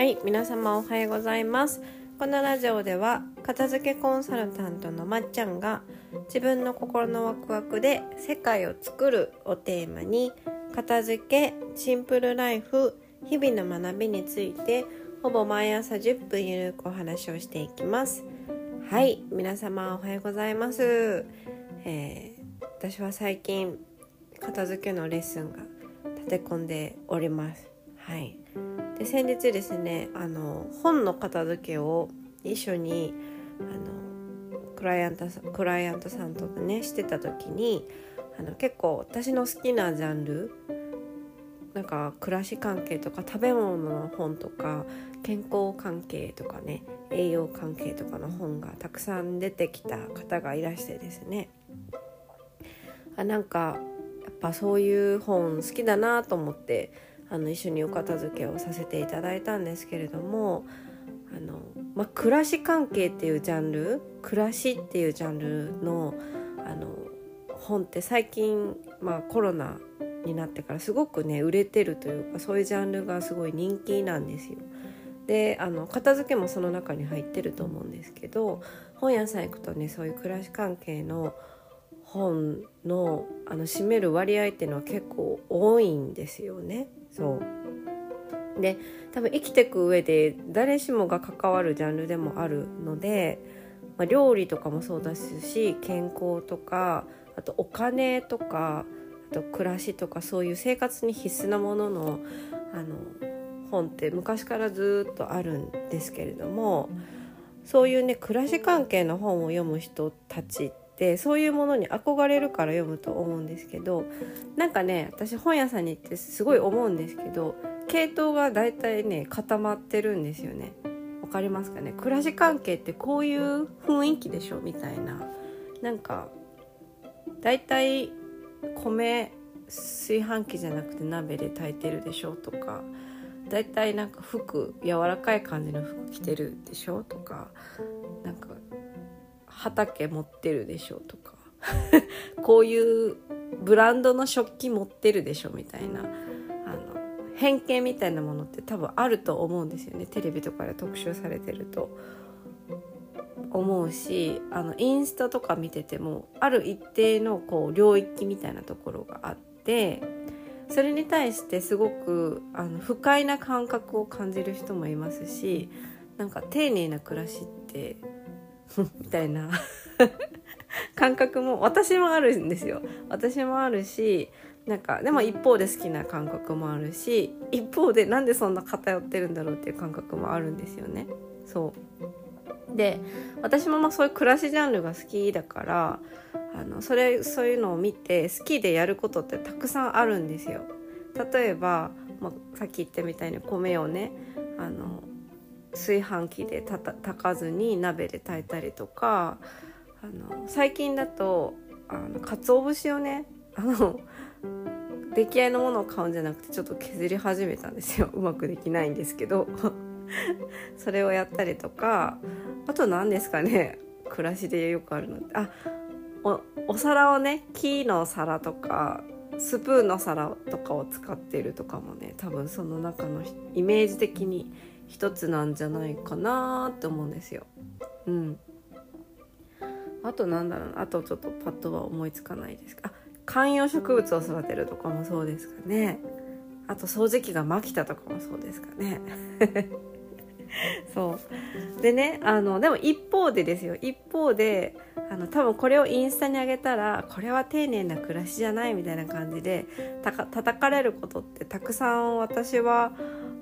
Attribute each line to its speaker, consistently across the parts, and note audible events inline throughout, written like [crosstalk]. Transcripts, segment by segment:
Speaker 1: はい皆様おはようございます。このラジオでは片付けコンサルタントのまっちゃんが自分の心のワクワクで世界を作るをテーマに片付けシンプルライフ日々の学びについてほぼ毎朝10分ゆるくお話をしていきます。はい皆様おはようございます、えー、私は最近片付けのレッスンが立て込んでおります。はい。で先日ですねあの本の片付けを一緒にあのクライアントさんクライアントさんとねしてた時にあの結構私の好きなジャンルなんか暮らし関係とか食べ物の本とか健康関係とかね栄養関係とかの本がたくさん出てきた方がいらしてですね。あなんかやっぱそういう本好きだなと思ってあの一緒にお片付けをさせていただいたんですけれどもあの、まあ、暮らし関係っていうジャンル暮らしっていうジャンルのあの本って最近、まあ、コロナになってからすごくね売れてるというかそういうジャンルがすごい人気なんですよ。であの片付けもその中に入ってると思うんですけど本屋さん行くとねそういう暮らし関係の本のあの占める割合っていうのは結構多いんですよね。そう。で多分生きてく上で誰しもが関わるジャンルでもあるので、まあ、料理とかもそうですし健康とかあとお金とかあと暮らしとかそういう生活に必須なもののあの本って昔からずっとあるんですけれどもそういうね暮らし関係の本を読む人たちってそういうものに憧れるから読むと思うんですけどなんかね私本屋さんに行ってすごい思うんですけど系統が大体ね固まってるんですよね。わかりますかね？暮らし関係ってこういう雰囲気でしょみたいななんか大体米炊飯器じゃなくて鍋で炊いてるでしょとかだいたいなんか服柔らかい感じの服着てるでしょとかなんか畑持ってるでしょとか。[laughs] こういうブランドの食器持ってるでしょみたいな。あの偏見みたいなものって多分あると思うんですよね。テレビとかで特集されてると。思うしあのインスタとか見ててもある一定のこう領域みたいなところがあってそれに対してすごくあの不快な感覚を感じる人もいますしなんか丁寧な暮らしって [laughs] みたいな。[laughs] 感覚も私もあるんですよ。私もあるしなんかでも一方で好きな感覚もあるし一方でなんでそんな偏ってるんだろうっていう感覚もあるんですよね。そう。で私もまあそういう暮らしジャンルが好きだからあのそれそういうのを見て好きでやることってたくさんあるんですよ。例えば、まあ、さっき言ったみたいに米をねあの炊飯器で炊かずに鍋で炊いたりとかあの最近だとあの鰹節をねあの出来合いのものを買うんじゃなくてちょっと削り始めたんですよ。うまくできないんですけど。[laughs] それをやったりとかあと何ですかね。暮らしでよくあるのあおお皿をね木の皿とかスプーンの皿とかを使ってるとかもね多分その中のイメージ的に一つなんじゃないかなって思うんですよ。うん。あとなんだろうなあとちょっとパッとは思いつかないですか。あ観葉植物を育てるとかもそうですかね。あと掃除機がマキタとかもそうですかね。[laughs] そうでねあのでも一方でですよ一方であの多分これをインスタに上げたらこれは丁寧な暮らしじゃないみたいな感じでたか叩かれることってたくさん私は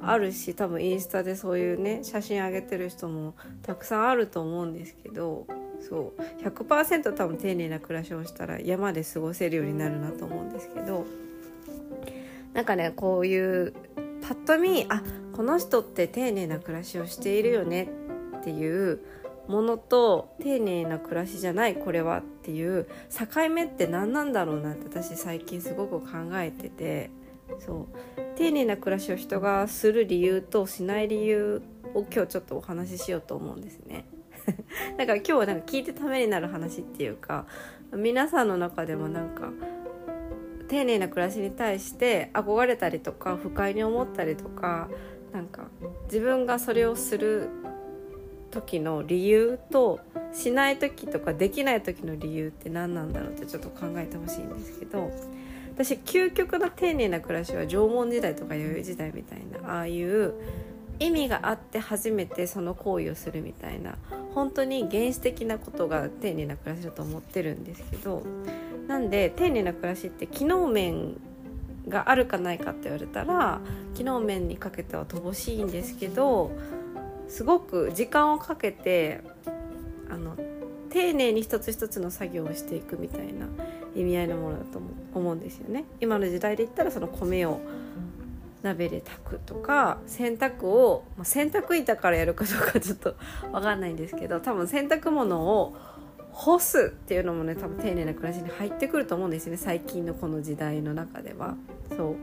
Speaker 1: あるし多分インスタでそういうね写真上げてる人もたくさんあると思うんですけどそう100%多分丁寧な暮らしをしたら山で過ごせるようになるなと思うんですけどなんかねこういうパッと見あこの人って丁寧な暮らしをしているよねっていうものと丁寧な暮らしじゃないこれはっていう境目って何なんだろうなって私最近すごく考えてて。そう丁寧な暮らしを人がする理由としない理由を今日ちょっとお話ししようと思うんですね。[laughs] だから今日はなんか聞いてためになる話っていうか皆さんの中でもなんか丁寧な暮らしに対して憧れたりとか不快に思ったりとかなんか自分がそれをする時の理由としない時とかできない時の理由って何なんだろうってちょっと考えてほしいんですけど私究極の丁寧な暮らしは縄文時代とか弥生時代みたいなああいう意味があって初めてその行為をするみたいな本当に原始的なことが丁寧な暮らしだと思ってるんですけどなんで丁寧な暮らしって機能面があるかないかって言われたら機能面にかけては乏しいんですけどすごく時間をかけてあの丁寧に一つ一つの作業をしていくみたいな意味合いのものだと思うんですよね。今の時代で言ったらその米を鍋で炊くとか洗濯を、ま、洗濯板からやるかどうかちょっと [laughs] 分かんないんですけど多分洗濯物を干すっていうのもね多分丁寧な暮らしに入ってくると思うんですよね最近のこの時代の中では。そう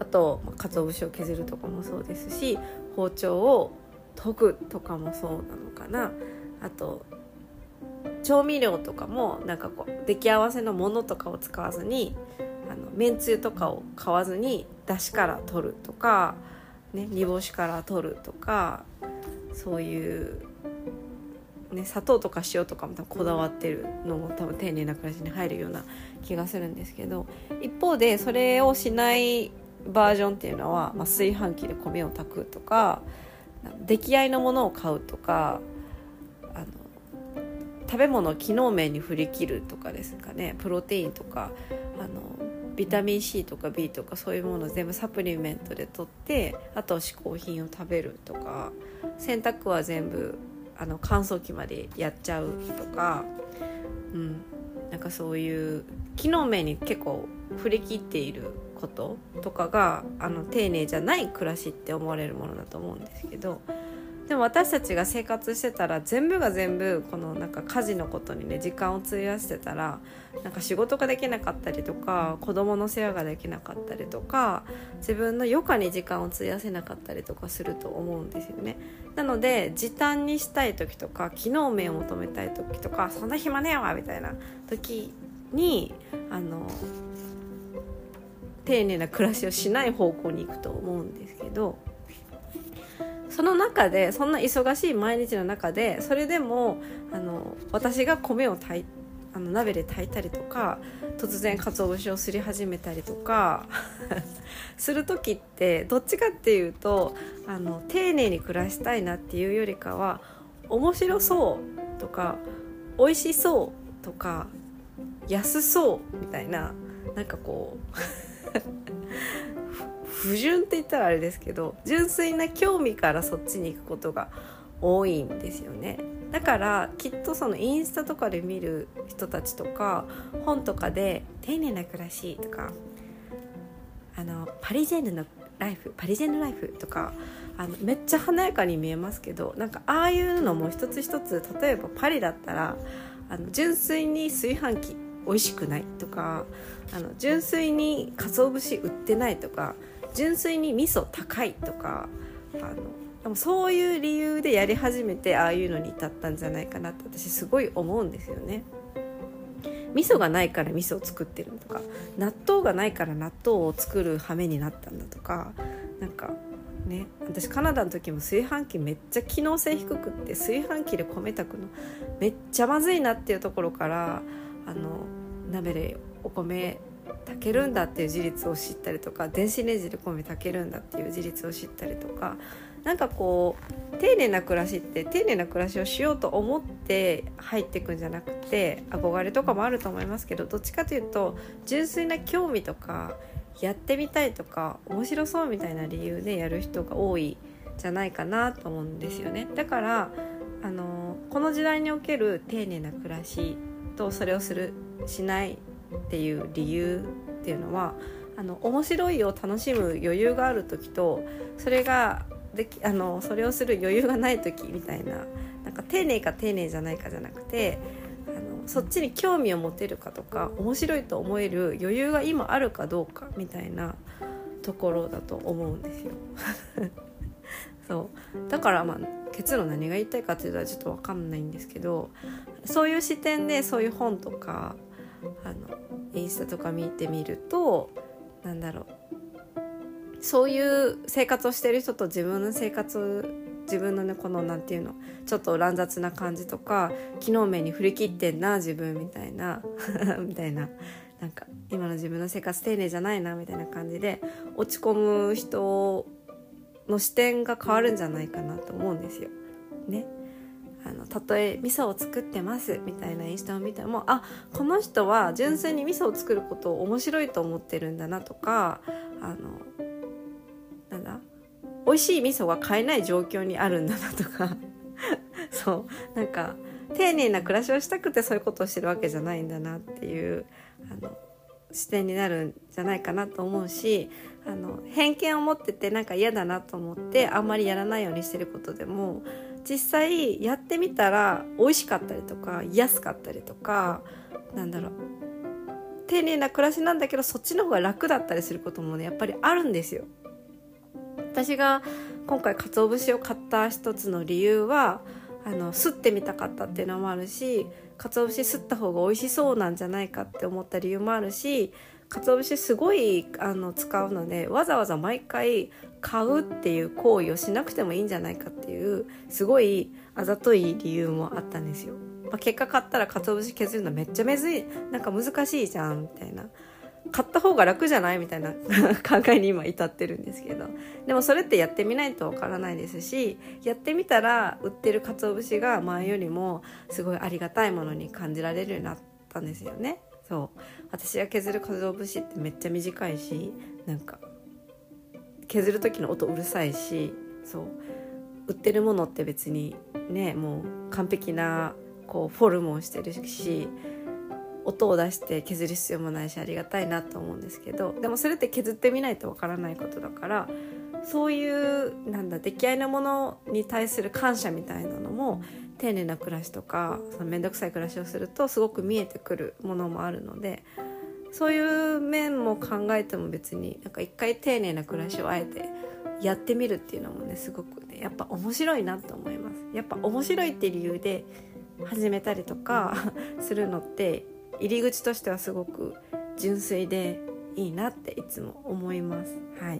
Speaker 1: あと、ま、鰹節を削るとかもそうですし包丁を研ぐとかもそうなのかなあと調味料とかもなんかこう出来合わせのものとかを使わずにあのめんつゆとかを買わずにだしから取るとか、ね、煮干しから取るとかそういう、ね、砂糖とか塩とかも多分こだわってるのも多分丁寧な暮らしに入るような気がするんですけど一方でそれをしないバージョンっていうのは、まあ、炊飯器で米を炊くとか出来合いのものを買うとかあの食べ物機能面に振り切るとかですかね。プロテインとかあのビタミン C とか B とかそういうもの全部サプリメントで取ってあと嗜好品を食べるとか洗濯は全部あの乾燥機までやっちゃうとか、うん、なんかそういう機能面に結構振り切っていることとかがあの丁寧じゃない暮らしって思われるものだと思うんですけどでも私たちが生活してたら全部が全部このなんか家事のことにね時間を費やしてたらなんか仕事ができなかったりとか子供の世話ができなかったりとか自分の余暇に時間を費やせなかったりとかすると思うんですよね。なので時短にしたい時とか機能面を求めたい時とかそんな暇ねえわみたいな時にあの丁寧な暮らしをしない方向に行くと思うんですけどその中でそんな忙しい毎日の中でそれでもあの私が米を炊いあの鍋で炊いたりとか突然鰹節をすり始めたりとか [laughs] する時ってどっちかっていうとあの丁寧に暮らしたいなっていうよりかは面白そうとか美味しそうとか安そうみたいななんかこう [laughs] 不純って言ったらあれですけど純粋な興味からそっちに行くことが多いんですよね。だからきっとそのインスタとかで見る人たちとか本とかで「丁寧な暮らし」とかあの「パリジェンヌのライフ」「パリジェンヌライフ」とかあのめっちゃ華やかに見えますけどなんかああいうのも一つ一つ例えばパリだったらあの純粋に炊飯器美味しくないとかあの純粋に鰹節売ってないとか純粋に味噌高いとかあのでもそういう理由でやり始めてああいうのに至ったんじゃないかなって私すごい思うんですよね。味噌がないから味噌を作ってるとか納豆がないから納豆を作る羽目になったんだとかなんかね私カナダの時も炊飯器めっちゃ機能性低くって炊飯器で米炊くのめっちゃまずいなっていうところからあの鍋でお米炊けるんだっていう事実を知ったりとか電子レンジで米炊けるんだっていう事実を知ったりとかなんかこう丁寧な暮らしって丁寧な暮らしをしようと思って入っていくんじゃなくて憧れとかもあると思いますけどどっちかというと純粋な興味とかやってみたいとか面白そうみたいな理由でやる人が多いじゃないかなと思うんですよね。だからあのこの時代における丁寧な暮らしとそれをするしないっていう理由っていうのはあの面白いを楽しむ余裕がある時とそれができあのそれをする余裕がない時みたいななんか丁寧か丁寧じゃないかじゃなくてあのそっちに興味を持てるかとか面白いと思える余裕が今あるかどうかみたいなところだと思うんですよ。[laughs] そうだからまあ結論何が言いたいかっていうのはちょっと分かんないんですけどそういう視点でそういう本とかあのインスタとか見てみるとなんだろうそういう生活をしてる人と自分の生活自分のねこの何て言うのちょっと乱雑な感じとか機能面に振り切ってんな自分みたいな [laughs] みたいななんか今の自分の生活丁寧じゃないなみたいな感じで落ち込む人の視点が変わるんじゃないかなと思うんですよ。ね。たとえ味噌を作ってますみたいなインスタを見てもあこの人は純粋に味噌を作ることを面白いと思ってるんだなとかあのなんだ美味しい味噌が買えない状況にあるんだなとか。[laughs] そう。なんか丁寧な暮らしをしたくてそういうことをしてるわけじゃないんだなっていうあの視点になるんじゃないかなと思うしあの偏見を持っててなんか嫌だなと思ってあんまりやらないようにしてることでも実際やってみたら美味しかったりとか安かったりとかなんだろう丁寧な暮らしなんだけどそっちの方が楽だったりすることもねやっぱりあるんですよ。私が今回鰹節を買った一つの理由はあのすってみたかったっていうのもあるし鰹節吸った方が美味しそうなんじゃないかって思った理由もあるし鰹節すごいあの使うのでわざわざ毎回買うっていう行為をしなくてもいいんじゃないかっていうすごいあざとい理由もあったんですよ。まあ、結果買ったら鰹節削るのめっちゃめずいなんか難しいじゃんみたいな買った方が楽じゃないみたいな [laughs] 考えに今至ってるんですけど。でもそれってやってみないとわからないですしやってみたら売ってる鰹節が前よりもすごいありがたいものに感じられるようになったんですよね。そう。私が削る鰹節ってめっちゃ短いしなんか削る時の音うるさいしそう。売ってるものって別にねもう完璧なこうフォルムをしてるし音を出して削る必要もないしありがたいなと思うんですけどでもそれって削ってみないとわからないことだからそういうなんだ出来合いのものに対する感謝みたいなのも丁寧な暮らしとかその面倒くさい暮らしをするとすごく見えてくるものもあるのでそういう面も考えても別になんか一回丁寧な暮らしをあえてやってみるっていうのもねすごくねやっぱ面白いなと思います。やっぱ面白いって理由で始めたりとか [laughs] するのって入り口としてはすごく純粋でいいなっていつも思います。はい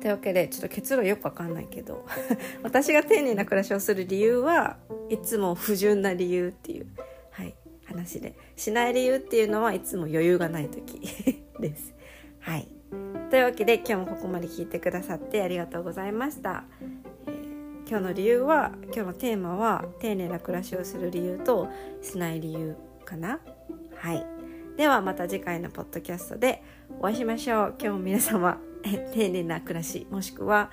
Speaker 1: というわけでちょっと結論よくわかんないけど [laughs] 私が丁寧な暮らしをする理由はいつも不純な理由っていう、はい、話でしない理由っていうのはいつも余裕がない時 [laughs] です。はいというわけで今日もここまで聞いてくださってありがとうございました。え、今日の理由は今日のテーマは丁寧な暮らしをする理由としない理由かな？はい。ではまた次回のポッドキャストでお会いしましょう。今日も皆様丁寧な暮らしもしくは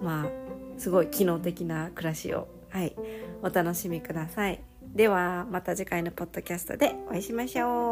Speaker 1: まあすごい機能的な暮らしをはい。お楽しみください。ではまた次回のポッドキャストでお会いしましょう。